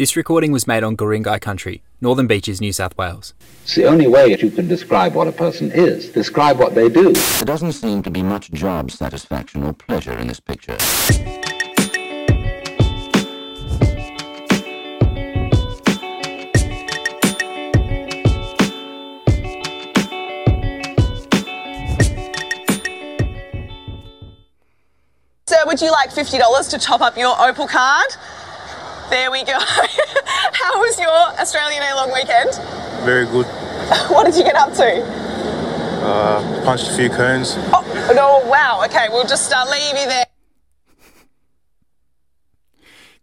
This recording was made on Guringai country, Northern Beaches, New South Wales. It's the only way that you can describe what a person is. Describe what they do. There doesn't seem to be much job satisfaction or pleasure in this picture. Sir, would you like $50 to top up your Opal card? There we go. How was your Australian A long weekend? Very good. What did you get up to? Uh, punched a few cones. Oh, no, wow. Okay, we'll just uh, leave you there.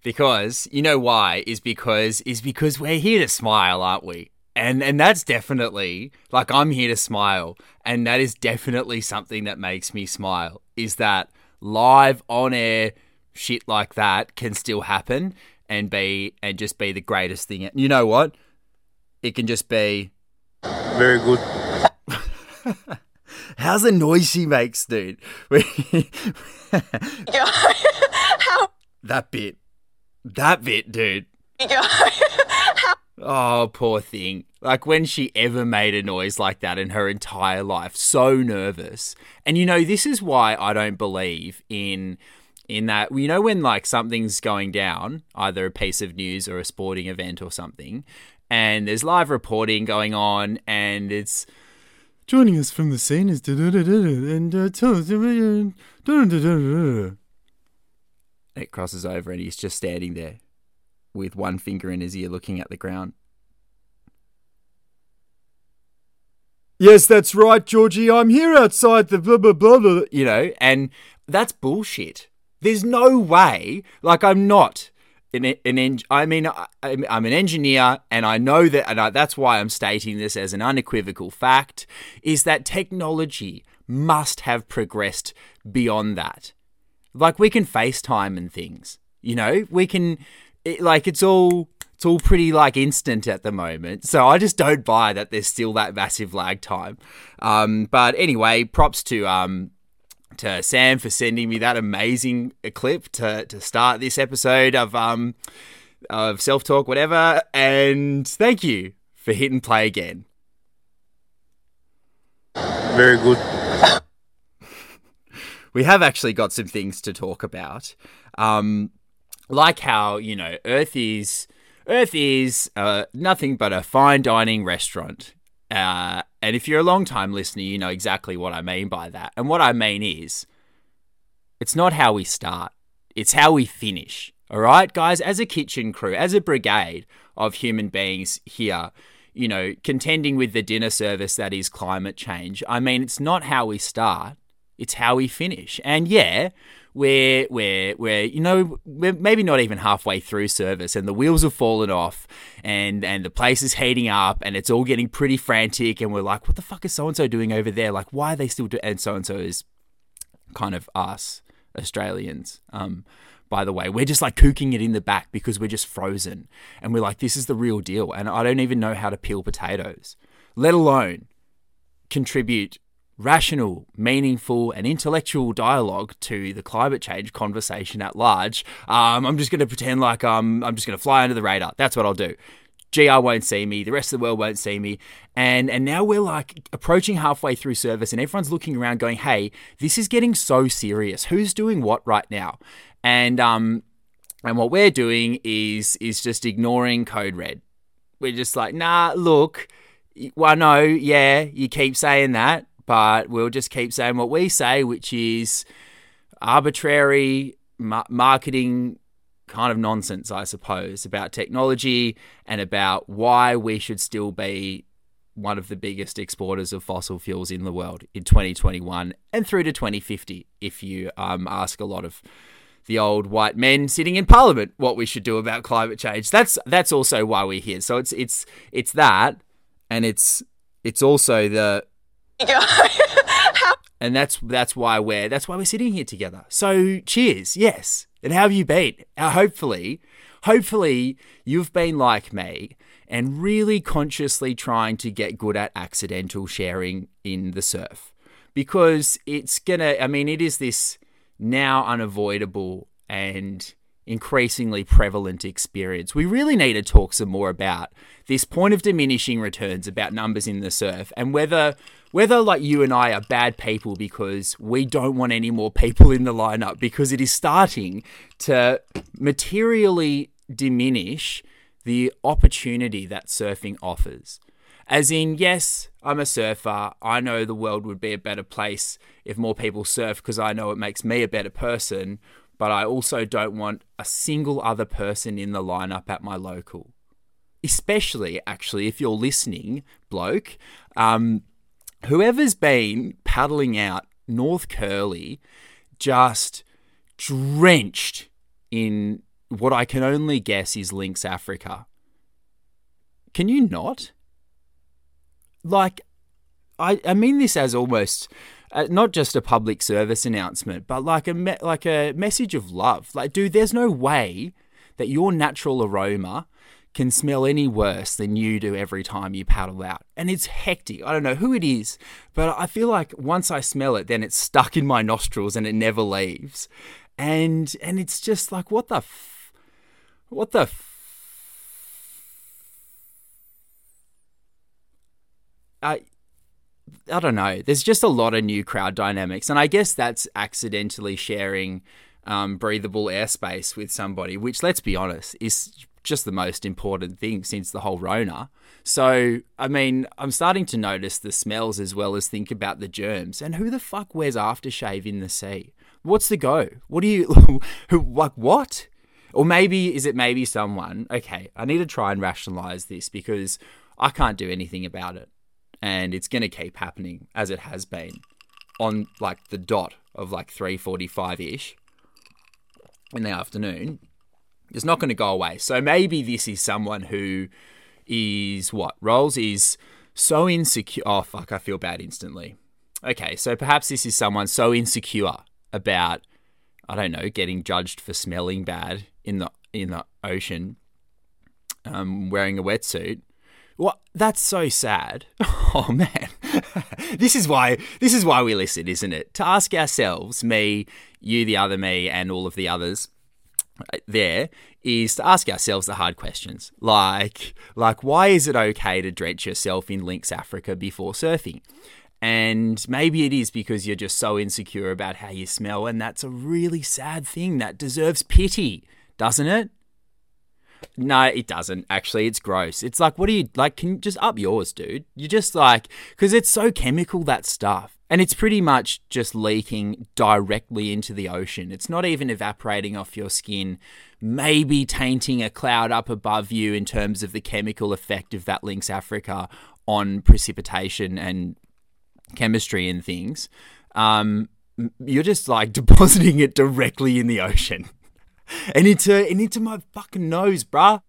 Because you know why is because is because we're here to smile, aren't we? And and that's definitely like I'm here to smile, and that is definitely something that makes me smile. Is that live on air shit like that can still happen and be and just be the greatest thing. You know what? It can just be Very good. How's the noise she makes, dude? How that bit. That bit, dude. Oh, poor thing. Like when she ever made a noise like that in her entire life, so nervous. And you know, this is why I don't believe in in that you know when like something's going down, either a piece of news or a sporting event or something, and there's live reporting going on and it's joining us from the scene is and tell us it crosses over and he's just standing there with one finger in his ear looking at the ground. Yes, that's right, Georgie. I'm here outside the blah blah blah blah. You know, and that's bullshit. There's no way. Like I'm not an an en- I mean I'm I'm an engineer, and I know that, and I, that's why I'm stating this as an unequivocal fact. Is that technology must have progressed beyond that. Like we can FaceTime and things. You know, we can it, like it's all it's all pretty like instant at the moment. So I just don't buy that there's still that massive lag time. Um, but anyway, props to um to Sam for sending me that amazing clip to to start this episode of um of self talk whatever. And thank you for hitting play again. Very good. we have actually got some things to talk about. Um, like how you know Earth is Earth is uh, nothing but a fine dining restaurant. Uh, and if you're a long time listener, you know exactly what I mean by that. And what I mean is, it's not how we start; it's how we finish. All right, guys. As a kitchen crew, as a brigade of human beings here, you know, contending with the dinner service that is climate change. I mean, it's not how we start; it's how we finish. And yeah, we're we're we're you know we're maybe not even halfway through service and the wheels have fallen off and and the place is heating up and it's all getting pretty frantic and we're like what the fuck is so and so doing over there? Like why are they still doing and so and so is kind of us Australians um by the way. We're just like cooking it in the back because we're just frozen and we're like this is the real deal. And I don't even know how to peel potatoes let alone contribute rational, meaningful, and intellectual dialogue to the climate change conversation at large. Um, I'm just going to pretend like um, I'm just going to fly under the radar. That's what I'll do. GR won't see me, the rest of the world won't see me. And and now we're like approaching halfway through service and everyone's looking around going, "Hey, this is getting so serious. Who's doing what right now?" And um and what we're doing is is just ignoring code red. We're just like, "Nah, look, well, no, yeah, you keep saying that, but we'll just keep saying what we say, which is arbitrary ma- marketing kind of nonsense, I suppose, about technology and about why we should still be one of the biggest exporters of fossil fuels in the world in 2021 and through to 2050, if you um, ask a lot of the old white men sitting in parliament what we should do about climate change. That's that's also why we're here. So it's it's it's that and it's it's also the and that's that's why we're that's why we're sitting here together. So cheers, yes. And how have you been? Uh, hopefully, hopefully you've been like me and really consciously trying to get good at accidental sharing in the surf because it's gonna. I mean, it is this now unavoidable and increasingly prevalent experience. We really need to talk some more about this point of diminishing returns about numbers in the surf and whether whether like you and I are bad people because we don't want any more people in the lineup because it is starting to materially diminish the opportunity that surfing offers. As in, yes, I'm a surfer. I know the world would be a better place if more people surf because I know it makes me a better person, but I also don't want a single other person in the lineup at my local. Especially, actually, if you're listening, bloke, um, whoever's been paddling out North Curly just drenched in what I can only guess is Lynx Africa. Can you not? Like, I, I mean this as almost uh, not just a public service announcement, but like a me- like a message of love. Like, dude, there's no way that your natural aroma can smell any worse than you do every time you paddle out. And it's hectic. I don't know who it is, but I feel like once I smell it, then it's stuck in my nostrils and it never leaves. And and it's just like what the f- what the f- I I don't know. There's just a lot of new crowd dynamics, and I guess that's accidentally sharing um, breathable airspace with somebody, which, let's be honest, is just the most important thing since the whole Rona. So, I mean, I'm starting to notice the smells as well as think about the germs. And who the fuck wears aftershave in the sea? What's the go? What do you, who, like, what? Or maybe, is it maybe someone? Okay, I need to try and rationalize this because I can't do anything about it. And it's going to keep happening as it has been on like the dot of like 3:45 ish in the afternoon it's not going to go away. So maybe this is someone who is what? Rolls is so insecure. Oh, fuck, I feel bad instantly. Okay, so perhaps this is someone so insecure about, I don't know, getting judged for smelling bad in the in the ocean, um, wearing a wetsuit. What? That's so sad. Oh man, this is why this is why we listen, isn't it? To ask ourselves, me, you, the other me, and all of the others there is to ask ourselves the hard questions like like why is it okay to drench yourself in Lynx Africa before surfing and maybe it is because you're just so insecure about how you smell and that's a really sad thing that deserves pity doesn't it no, it doesn't. Actually, it's gross. It's like, what do you like? Can you just up yours, dude? You're just like, because it's so chemical that stuff. And it's pretty much just leaking directly into the ocean. It's not even evaporating off your skin, maybe tainting a cloud up above you in terms of the chemical effect of that Lynx Africa on precipitation and chemistry and things. Um, you're just like depositing it directly in the ocean and into and into my fucking nose, bruh.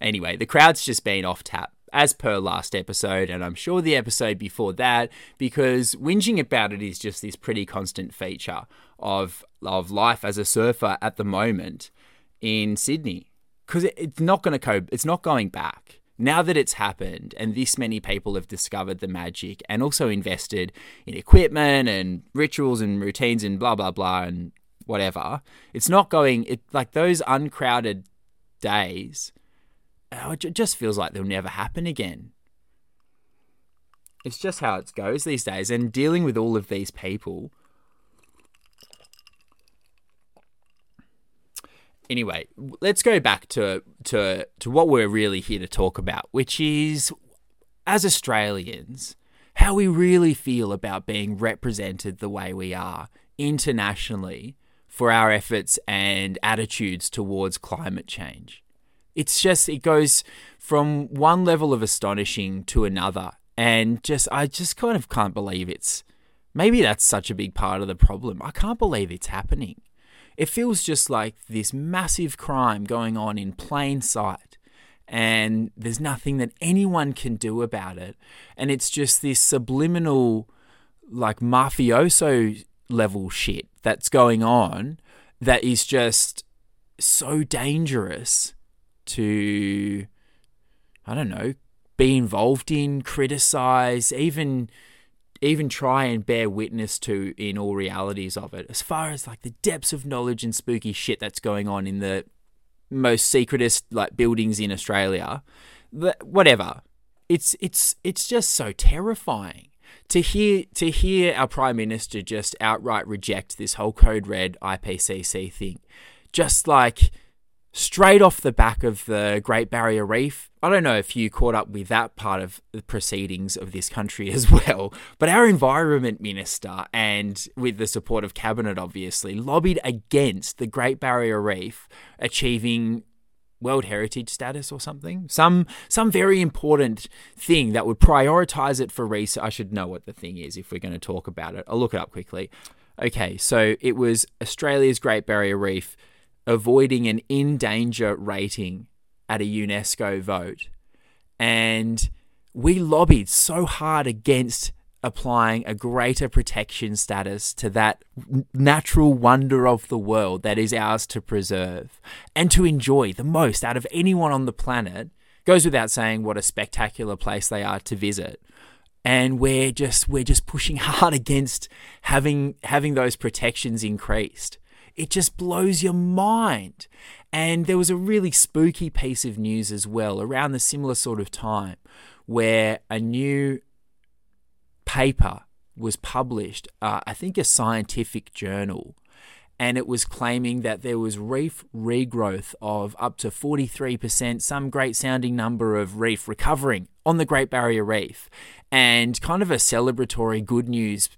Anyway, the crowd's just been off tap as per last episode, and I'm sure the episode before that, because whinging about it is just this pretty constant feature of of life as a surfer at the moment in Sydney. Because it, it's not going to go, it's not going back. Now that it's happened, and this many people have discovered the magic and also invested in equipment and rituals and routines and blah blah blah and whatever, it's not going. It like those uncrowded days oh, it just feels like they'll never happen again. It's just how it goes these days. And dealing with all of these people. Anyway, let's go back to, to, to what we're really here to talk about, which is as Australians, how we really feel about being represented the way we are internationally for our efforts and attitudes towards climate change. It's just, it goes from one level of astonishing to another. And just, I just kind of can't believe it's, maybe that's such a big part of the problem. I can't believe it's happening. It feels just like this massive crime going on in plain sight. And there's nothing that anyone can do about it. And it's just this subliminal, like mafioso level shit that's going on that is just so dangerous to, I don't know, be involved in, criticize, even even try and bear witness to in all realities of it. As far as like the depths of knowledge and spooky shit that's going on in the most secretest like buildings in Australia, whatever. It's it's it's just so terrifying to hear to hear our prime minister just outright reject this whole code red IPCC thing. Just like straight off the back of the Great Barrier Reef. I don't know if you caught up with that part of the proceedings of this country as well, but our Environment Minister, and with the support of Cabinet obviously, lobbied against the Great Barrier Reef achieving World Heritage status or something. Some some very important thing that would prioritize it for research. I should know what the thing is if we're going to talk about it. I'll look it up quickly. Okay, so it was Australia's Great Barrier Reef avoiding an in danger rating at a UNESCO vote. And we lobbied so hard against applying a greater protection status to that natural wonder of the world that is ours to preserve and to enjoy the most out of anyone on the planet. Goes without saying what a spectacular place they are to visit. And we're just we're just pushing hard against having having those protections increased it just blows your mind. And there was a really spooky piece of news as well around the similar sort of time where a new paper was published, uh, I think a scientific journal, and it was claiming that there was reef regrowth of up to 43%, some great sounding number of reef recovering on the Great Barrier Reef, and kind of a celebratory good news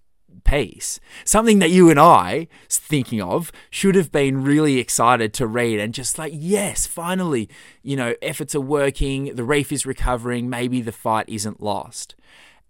piece. Something that you and I, thinking of, should have been really excited to read and just like, yes, finally, you know, efforts are working, the reef is recovering, maybe the fight isn't lost.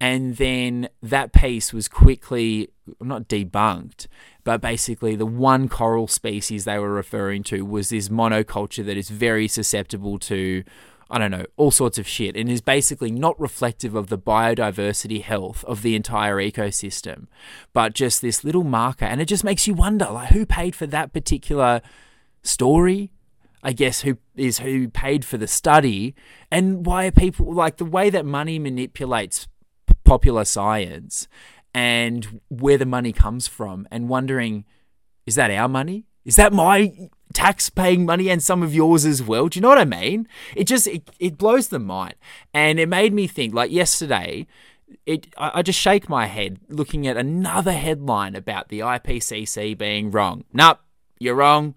And then that piece was quickly, not debunked, but basically the one coral species they were referring to was this monoculture that is very susceptible to I don't know, all sorts of shit, and is basically not reflective of the biodiversity health of the entire ecosystem, but just this little marker. And it just makes you wonder, like, who paid for that particular story? I guess who is who paid for the study, and why are people like the way that money manipulates popular science and where the money comes from, and wondering, is that our money? Is that my tax paying money and some of yours as well. Do you know what I mean? It just it, it blows the mind. And it made me think like yesterday, it I, I just shake my head looking at another headline about the IPCC being wrong. Nope, you're wrong.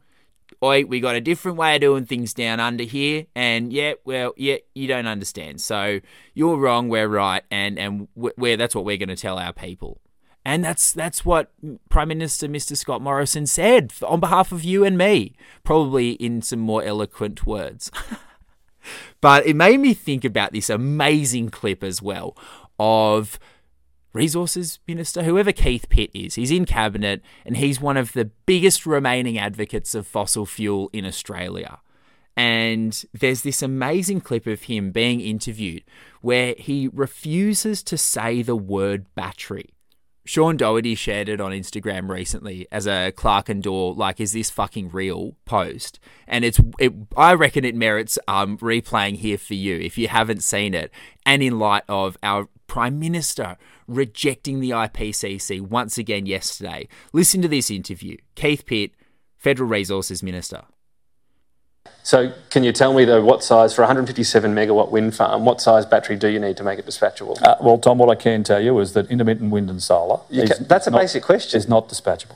Oi, we got a different way of doing things down under here, and yeah, well, yeah, you don't understand. So you're wrong, we're right, and and we're that's what we're going to tell our people. And that's that's what Prime Minister Mr. Scott Morrison said on behalf of you and me, probably in some more eloquent words. but it made me think about this amazing clip as well of Resources Minister, whoever Keith Pitt is. He's in cabinet and he's one of the biggest remaining advocates of fossil fuel in Australia. And there's this amazing clip of him being interviewed where he refuses to say the word battery. Sean Doherty shared it on Instagram recently as a Clerkendaw like is this fucking real post? And it's it I reckon it merits um replaying here for you if you haven't seen it. And in light of our prime minister rejecting the IPCC once again yesterday. Listen to this interview. Keith Pitt federal resources minister so, can you tell me though what size for a 157 megawatt wind farm? What size battery do you need to make it dispatchable? Uh, well, Tom, what I can tell you is that intermittent wind and solar. Can, that's a not, basic question. Is not dispatchable.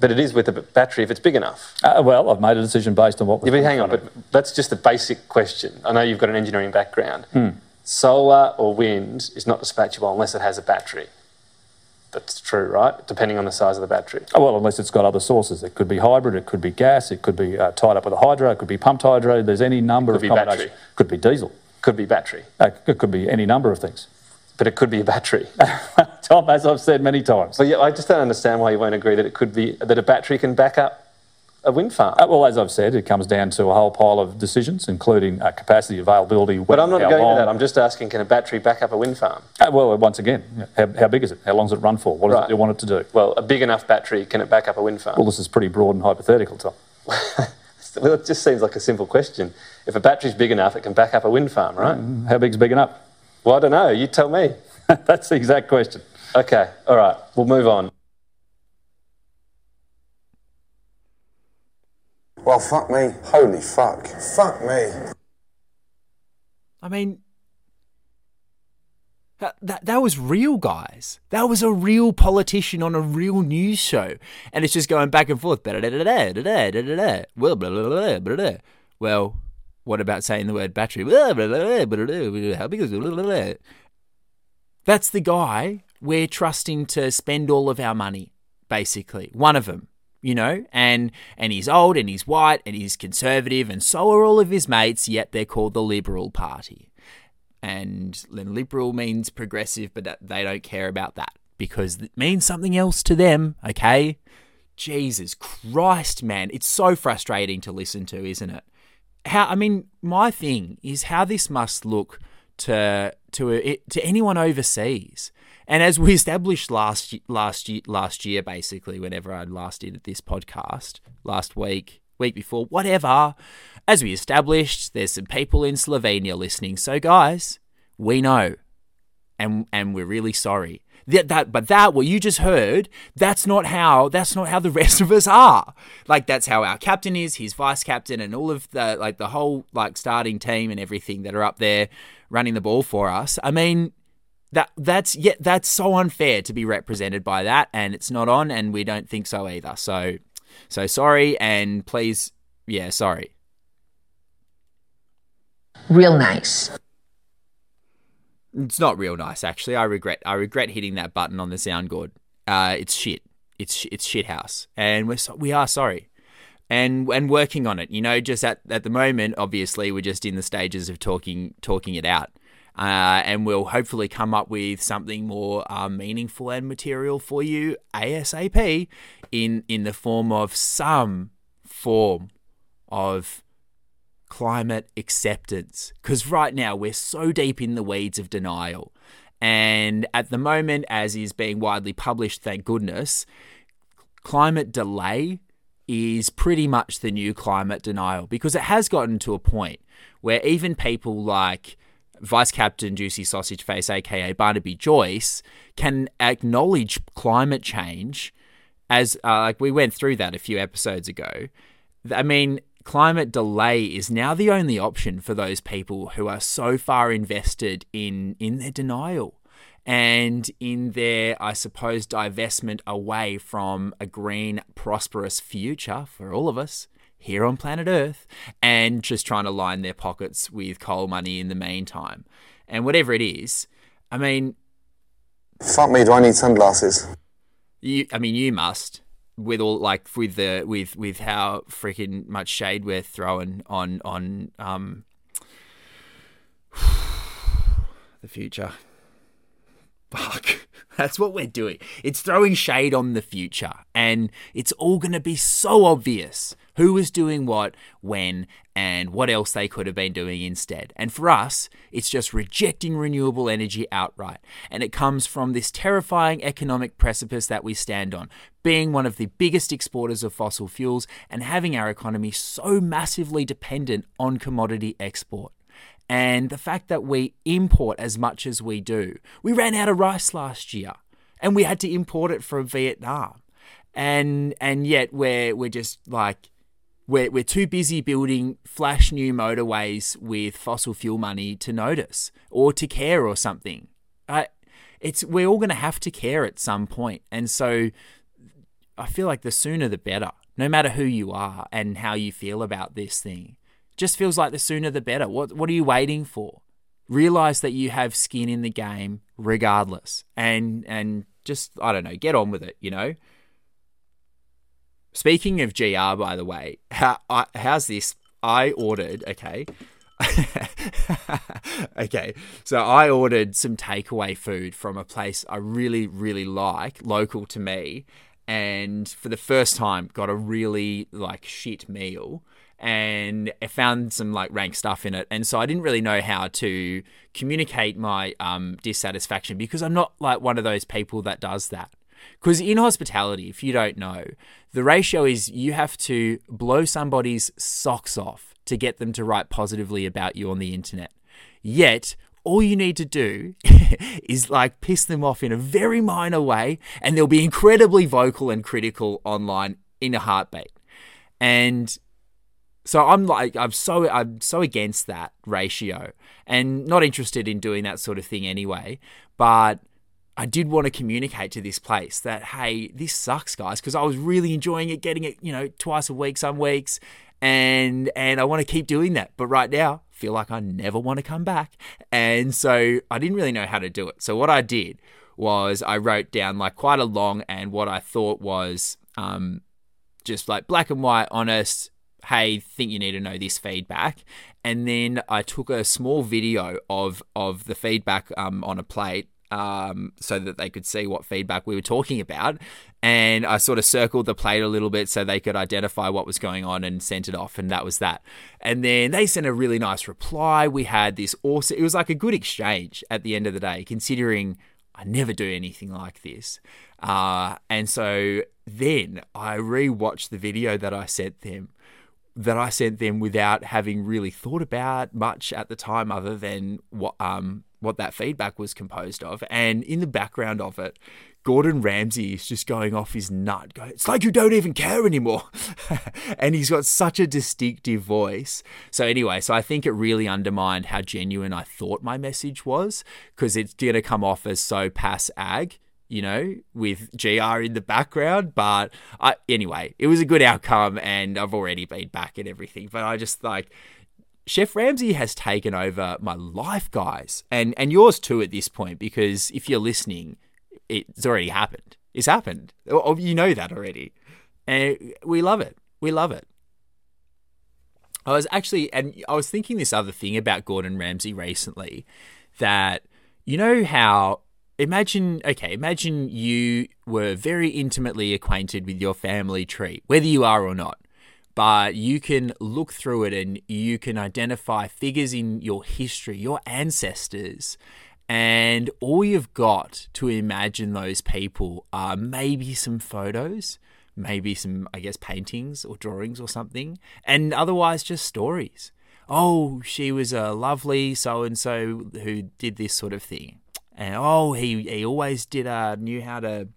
But it is with a battery if it's big enough. Uh, well, I've made a decision based on what. Yeah, but hang on, but that's just a basic question. I know you've got an engineering background. Hmm. Solar or wind is not dispatchable unless it has a battery. That's true, right? Depending on the size of the battery. Oh, well, unless it's got other sources. It could be hybrid, it could be gas, it could be uh, tied up with a hydro, it could be pumped hydro. There's any number could of combinations. Battery. Could be diesel. Could be battery. Uh, it could be any number of things. But it could be a battery. Tom, as I've said many times. Well, yeah, I just don't understand why you won't agree that it could be that a battery can back up a wind farm? Uh, well, as I've said, it comes down to a whole pile of decisions, including uh, capacity, availability. But I'm not going long. into that. I'm just asking, can a battery back up a wind farm? Uh, well, once again, how, how, big is it? How long does it run for? What right. does it want it to do? Well, a big enough battery, can it back up a wind farm? Well, this is pretty broad and hypothetical, Tom. well, it just seems like a simple question. If a battery's big enough, it can back up a wind farm, right? Mm, how big's big enough? Well, I don't know. You tell me. That's the exact question. Okay, all right, we'll move on. Well, fuck me. Holy fuck. Fuck me. I mean, that, that, that was real, guys. That was a real politician on a real news show. And it's just going back and forth. Well, what about saying the word battery? That's the guy we're trusting to spend all of our money, basically. One of them you know, and and he's old and he's white and he's conservative and so are all of his mates, yet they're called the Liberal Party. And liberal means progressive, but they don't care about that because it means something else to them, okay? Jesus Christ, man, it's so frustrating to listen to, isn't it? How I mean, my thing is how this must look to to to anyone overseas. And as we established last last year, last year, basically, whenever I last did this podcast, last week, week before, whatever, as we established, there's some people in Slovenia listening. So, guys, we know, and and we're really sorry. That, that but that what you just heard that's not how that's not how the rest of us are like that's how our captain is his vice captain and all of the like the whole like starting team and everything that are up there running the ball for us. I mean that that's yeah that's so unfair to be represented by that and it's not on and we don't think so either. So so sorry and please yeah sorry. Real nice. It's not real nice actually. I regret i regret hitting that button on the sound board uh it's shit. It's it's shit house and we're so, we are sorry and and working on it you know just at at the moment obviously we're just in the stages of talking talking it out uh, and we'll hopefully come up with something more uh, meaningful and material for you ASAP in in the form of some form of climate acceptance. Because right now we're so deep in the weeds of denial. And at the moment, as is being widely published, thank goodness, climate delay is pretty much the new climate denial because it has gotten to a point where even people like Vice Captain Juicy Sausage Face, aka Barnaby Joyce, can acknowledge climate change as uh, like we went through that a few episodes ago. I mean, climate delay is now the only option for those people who are so far invested in in their denial and in their, I suppose, divestment away from a green, prosperous future for all of us here on planet Earth and just trying to line their pockets with coal money in the meantime. And whatever it is, I mean. Fuck me, do I need sunglasses? You, I mean, you must. With all like with the with with how freaking much shade we're throwing on on um the future. Fuck. That's what we're doing. It's throwing shade on the future. And it's all going to be so obvious who was doing what, when, and what else they could have been doing instead. And for us, it's just rejecting renewable energy outright. And it comes from this terrifying economic precipice that we stand on, being one of the biggest exporters of fossil fuels and having our economy so massively dependent on commodity export and the fact that we import as much as we do. We ran out of rice last year and we had to import it from Vietnam. And and yet we're we're just like we're, we're too busy building flash new motorways with fossil fuel money to notice or to care or something. Uh, it's we're all going to have to care at some point, and so I feel like the sooner the better. No matter who you are and how you feel about this thing, just feels like the sooner the better. What what are you waiting for? Realize that you have skin in the game regardless. And and just I don't know, get on with it, you know? Speaking of GR by the way, how I, how's this? I ordered, okay. okay, so I ordered some takeaway food from a place I really, really like, local to me, and for the first time got a really like shit meal and I found some like rank stuff in it. And so I didn't really know how to communicate my um, dissatisfaction because I'm not like one of those people that does that. Because in hospitality, if you don't know, the ratio is you have to blow somebody's socks off to get them to write positively about you on the internet. Yet, all you need to do is like piss them off in a very minor way, and they'll be incredibly vocal and critical online in a heartbeat. And so I'm like I'm so I'm so against that ratio and not interested in doing that sort of thing anyway. But I did want to communicate to this place that hey, this sucks, guys, because I was really enjoying it, getting it, you know, twice a week, some weeks, and and I want to keep doing that. But right now, feel like I never want to come back, and so I didn't really know how to do it. So what I did was I wrote down like quite a long and what I thought was um, just like black and white, honest. Hey, think you need to know this feedback, and then I took a small video of of the feedback um, on a plate um, so that they could see what feedback we were talking about. And I sort of circled the plate a little bit so they could identify what was going on and sent it off. And that was that. And then they sent a really nice reply. We had this awesome, it was like a good exchange at the end of the day, considering I never do anything like this. Uh, and so then I rewatched the video that I sent them that I sent them without having really thought about much at the time, other than what um what that feedback was composed of. And in the background of it, Gordon Ramsay is just going off his nut. Going, it's like you don't even care anymore. and he's got such a distinctive voice. So, anyway, so I think it really undermined how genuine I thought my message was because it's going to come off as so pass ag you know, with GR in the background. But I, anyway, it was a good outcome, and I've already been back and everything. But I just like Chef Ramsay has taken over my life, guys, and and yours too at this point. Because if you're listening, it's already happened. It's happened. Oh, oh, you know that already, and we love it. We love it. I was actually, and I was thinking this other thing about Gordon Ramsay recently, that you know how imagine okay imagine you were very intimately acquainted with your family tree whether you are or not but you can look through it and you can identify figures in your history your ancestors and all you've got to imagine those people are maybe some photos maybe some i guess paintings or drawings or something and otherwise just stories. Oh she was a lovely so and so who did this sort of thing and oh he he always did uh knew how to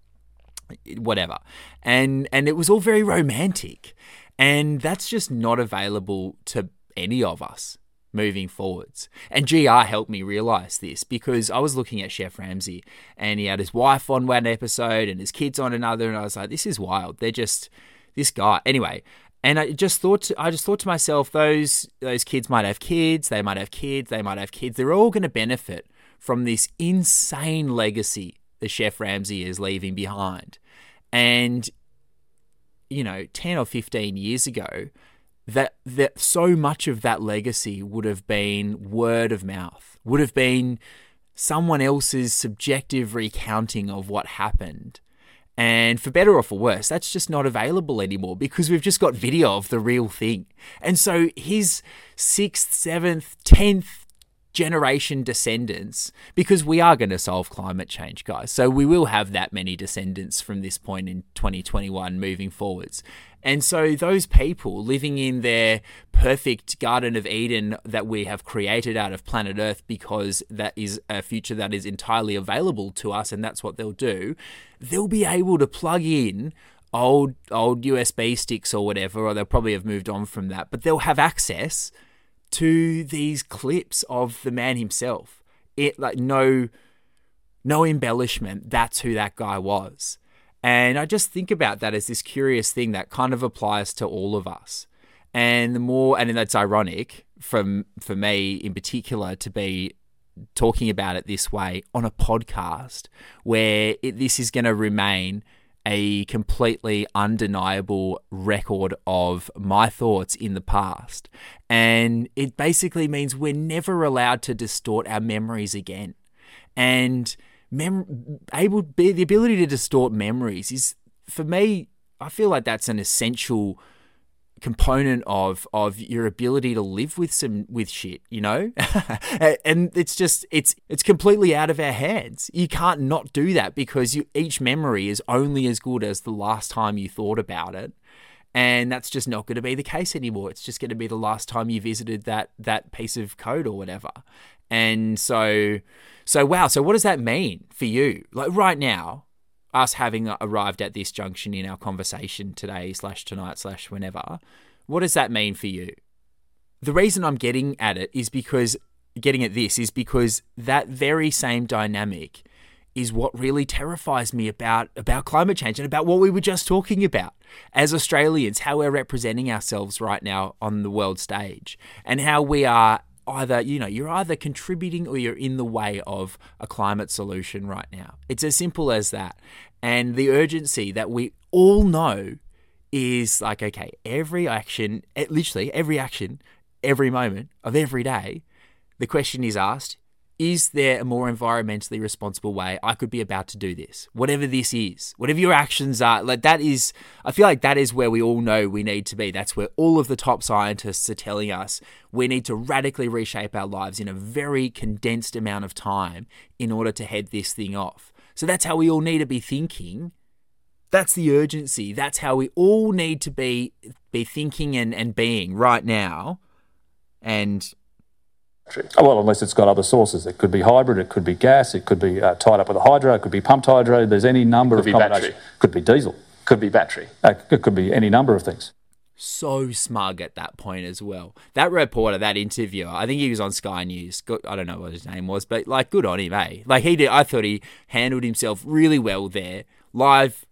whatever and and it was all very romantic and that's just not available to any of us moving forwards. And GR helped me realize this because I was looking at Chef Ramsay and he had his wife on one episode and his kids on another and I was like this is wild. They're just this guy. Anyway, and I just thought to, I just thought to myself those those kids might have kids, they might have kids, they might have kids. They're all going to benefit from this insane legacy that Chef Ramsay is leaving behind. And, you know, 10 or 15 years ago, that, that so much of that legacy would have been word of mouth, would have been someone else's subjective recounting of what happened. And for better or for worse, that's just not available anymore because we've just got video of the real thing. And so his sixth, seventh, tenth generation descendants because we are going to solve climate change, guys. So we will have that many descendants from this point in 2021 moving forwards. And so those people living in their perfect Garden of Eden that we have created out of planet Earth because that is a future that is entirely available to us and that's what they'll do, they'll be able to plug in old old USB sticks or whatever or they'll probably have moved on from that, but they'll have access to these clips of the man himself. It like no no embellishment. That's who that guy was. And I just think about that as this curious thing that kind of applies to all of us. And the more and that's ironic from for me in particular to be talking about it this way on a podcast where it, this is going to remain a completely undeniable record of my thoughts in the past. And it basically means we're never allowed to distort our memories again. And mem- able the ability to distort memories is for me I feel like that's an essential component of of your ability to live with some with shit, you know? and it's just it's it's completely out of our hands. You can't not do that because you, each memory is only as good as the last time you thought about it. And that's just not going to be the case anymore. It's just going to be the last time you visited that that piece of code or whatever. And so, so wow. So what does that mean for you? Like right now, us having arrived at this junction in our conversation today slash tonight slash whenever, what does that mean for you? The reason I'm getting at it is because getting at this is because that very same dynamic is what really terrifies me about about climate change and about what we were just talking about as Australians, how we're representing ourselves right now on the world stage, and how we are either you know you're either contributing or you're in the way of a climate solution right now. It's as simple as that, and the urgency that we all know is like okay, every action, eh, literally every action, every moment of every day, the question is asked is there a more environmentally responsible way I could be about to do this? Whatever this is, whatever your actions are, like that is, I feel like that is where we all know we need to be. That's where all of the top scientists are telling us we need to radically reshape our lives in a very condensed amount of time in order to head this thing off. So that's how we all need to be thinking. That's the urgency. That's how we all need to be be thinking and, and being right now. And well, unless it's got other sources. It could be hybrid, it could be gas, it could be uh, tied up with a hydro, it could be pumped hydro. There's any number Could of be battery. combinations. Could be diesel. Could be battery. Uh, it could be any number of things. so smug at that point as well. That reporter, that interviewer, I think he was on Sky News. I don't know what his name was, but like, good on him, eh? Like he did. I thought he handled himself really well there, live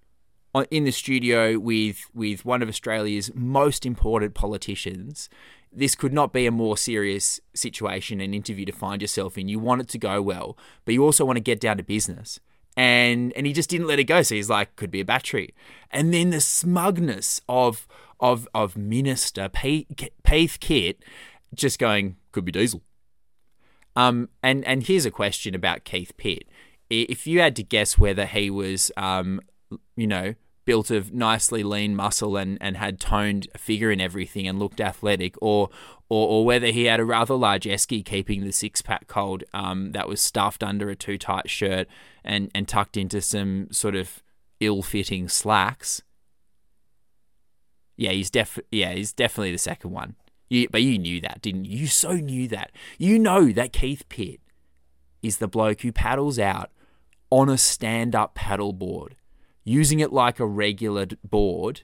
in the studio with with one of Australia's most important politicians. This could not be a more serious situation and interview to find yourself in. You want it to go well, but you also want to get down to business and and he just didn't let it go. So he's like, could be a battery, and then the smugness of of of Minister Pete Kit just going, could be diesel. Um, and and here's a question about Keith Pitt. If you had to guess whether he was, um, you know, built of nicely lean muscle and, and had toned figure and everything and looked athletic, or or, or whether he had a rather large esky keeping the six pack cold um, that was stuffed under a too tight shirt and, and tucked into some sort of ill fitting slacks. Yeah, he's def yeah, he's definitely the second one. You, but you knew that, didn't you? You so knew that. You know that Keith Pitt is the bloke who paddles out on a stand-up paddle board, using it like a regular board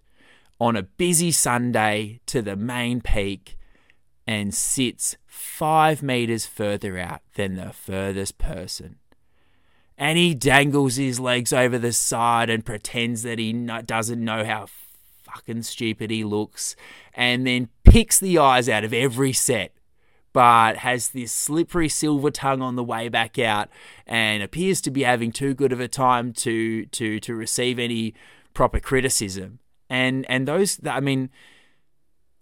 on a busy Sunday to the main peak and sits five meters further out than the furthest person. And he dangles his legs over the side and pretends that he doesn't know how fucking stupid he looks, and then picks the eyes out of every set, but has this slippery silver tongue on the way back out, and appears to be having too good of a time to to to receive any proper criticism. And and those, I mean,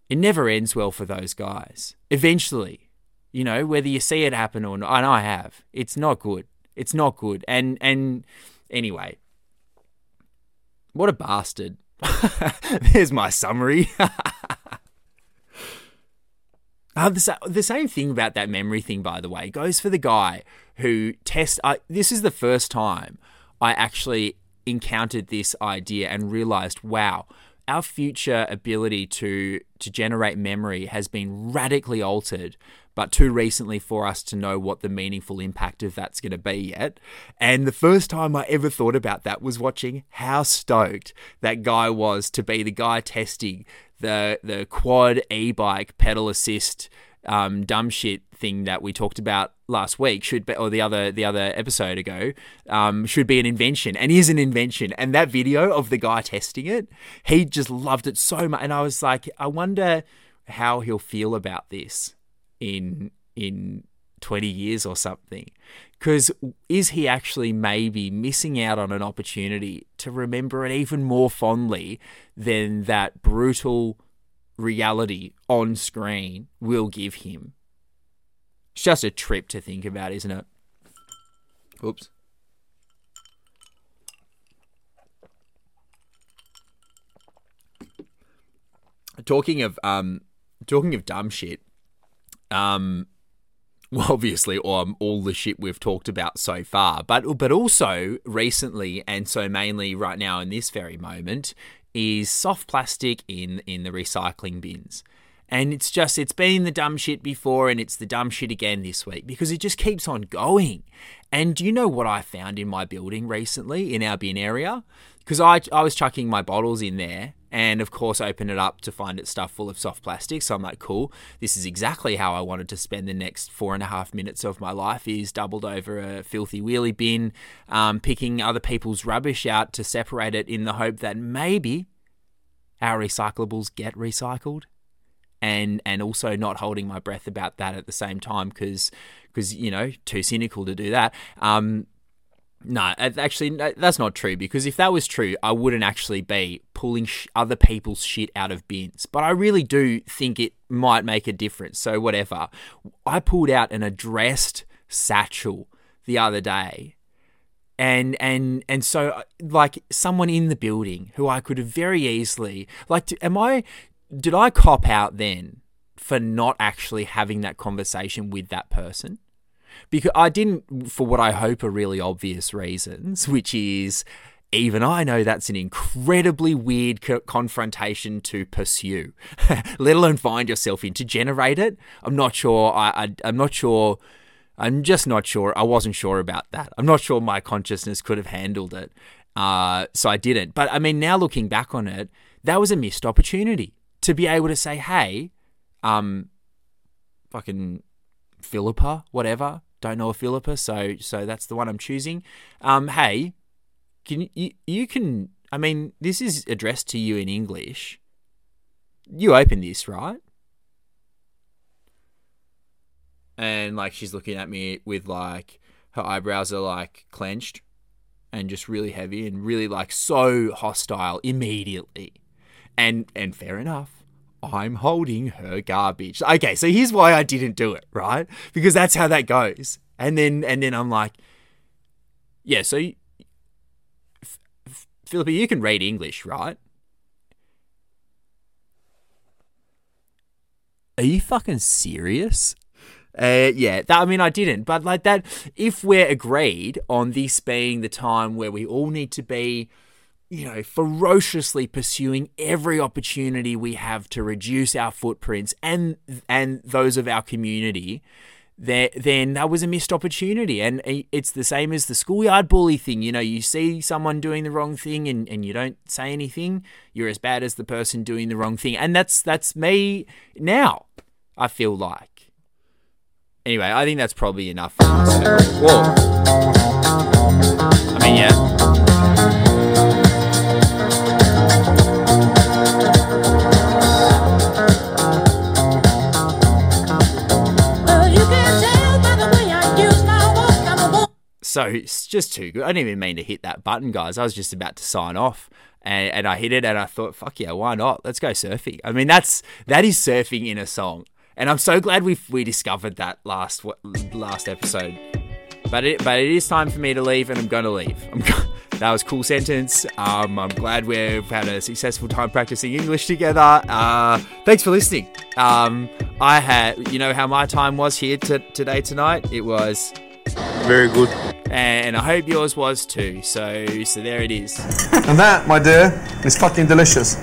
it never ends well for those guys. Eventually, you know, whether you see it happen or not, and I have, it's not good. It's not good. And and anyway, what a bastard. There's my summary. Uh, the, the same thing about that memory thing, by the way, goes for the guy who test. This is the first time I actually encountered this idea and realized, wow, our future ability to to generate memory has been radically altered, but too recently for us to know what the meaningful impact of that's going to be yet. And the first time I ever thought about that was watching how stoked that guy was to be the guy testing the the quad e-bike pedal assist um, dumb shit thing that we talked about last week should be, or the other the other episode ago, um, should be an invention and is an invention. And that video of the guy testing it, he just loved it so much. And I was like, I wonder how he'll feel about this in in 20 years or something. Because is he actually maybe missing out on an opportunity to remember it even more fondly than that brutal reality on screen will give him? It's just a trip to think about, isn't it? Oops. Talking of um, talking of dumb shit, um, well, obviously, um, all the shit we've talked about so far, but but also recently, and so mainly right now in this very moment, is soft plastic in in the recycling bins. And it's just, it's been the dumb shit before and it's the dumb shit again this week because it just keeps on going. And do you know what I found in my building recently in our bin area? Because I, I was chucking my bottles in there and of course open it up to find it stuffed full of soft plastic. So I'm like, cool, this is exactly how I wanted to spend the next four and a half minutes of my life is doubled over a filthy wheelie bin, um, picking other people's rubbish out to separate it in the hope that maybe our recyclables get recycled and and also not holding my breath about that at the same time because because you know too cynical to do that um no actually that's not true because if that was true i wouldn't actually be pulling sh- other people's shit out of bins. But i really do think it might make a difference. So whatever. I pulled out an addressed satchel the other day and and and so uh, like someone in the building who I could have very easily like am I did I cop out then for not actually having that conversation with that person? Because I didn't, for what I hope are really obvious reasons, which is even I know that's an incredibly weird co- confrontation to pursue, let alone find yourself in to generate it. I'm not sure. I, I I'm not sure. I'm just not sure. I wasn't sure about that. I'm not sure my consciousness could have handled it. Uh, so I didn't. But I mean, now looking back on it, that was a missed opportunity to be able to say, hey, um, fucking Philippa, whatever. Don't know a Philippa, so so that's the one I'm choosing. Um, hey, can you you can? I mean, this is addressed to you in English. You open this, right? And like she's looking at me with like her eyebrows are like clenched and just really heavy and really like so hostile immediately. And and fair enough. I'm holding her garbage. Okay, so here's why I didn't do it, right? Because that's how that goes. And then and then I'm like, yeah, so you, Philippa, you can read English, right? Are you fucking serious? Uh, yeah, that, I mean, I didn't, but like that, if we're agreed on this being the time where we all need to be you know, ferociously pursuing every opportunity we have to reduce our footprints and and those of our community, there, then that was a missed opportunity. And it's the same as the schoolyard bully thing. You know, you see someone doing the wrong thing and, and you don't say anything, you're as bad as the person doing the wrong thing. And that's that's me now, I feel like. Anyway, I think that's probably enough. Whoa. So it's just too good. I didn't even mean to hit that button, guys. I was just about to sign off, and, and I hit it, and I thought, "Fuck yeah, why not? Let's go surfing." I mean, that's that is surfing in a song, and I'm so glad we we discovered that last last episode. But it but it is time for me to leave, and I'm going to leave. I'm go- that was cool sentence. Um, I'm glad we've had a successful time practicing English together. Uh, thanks for listening. Um, I had, you know, how my time was here t- today tonight. It was Very good. and I hope yours was too. So, so there it is. And that, my dear, is fucking delicious.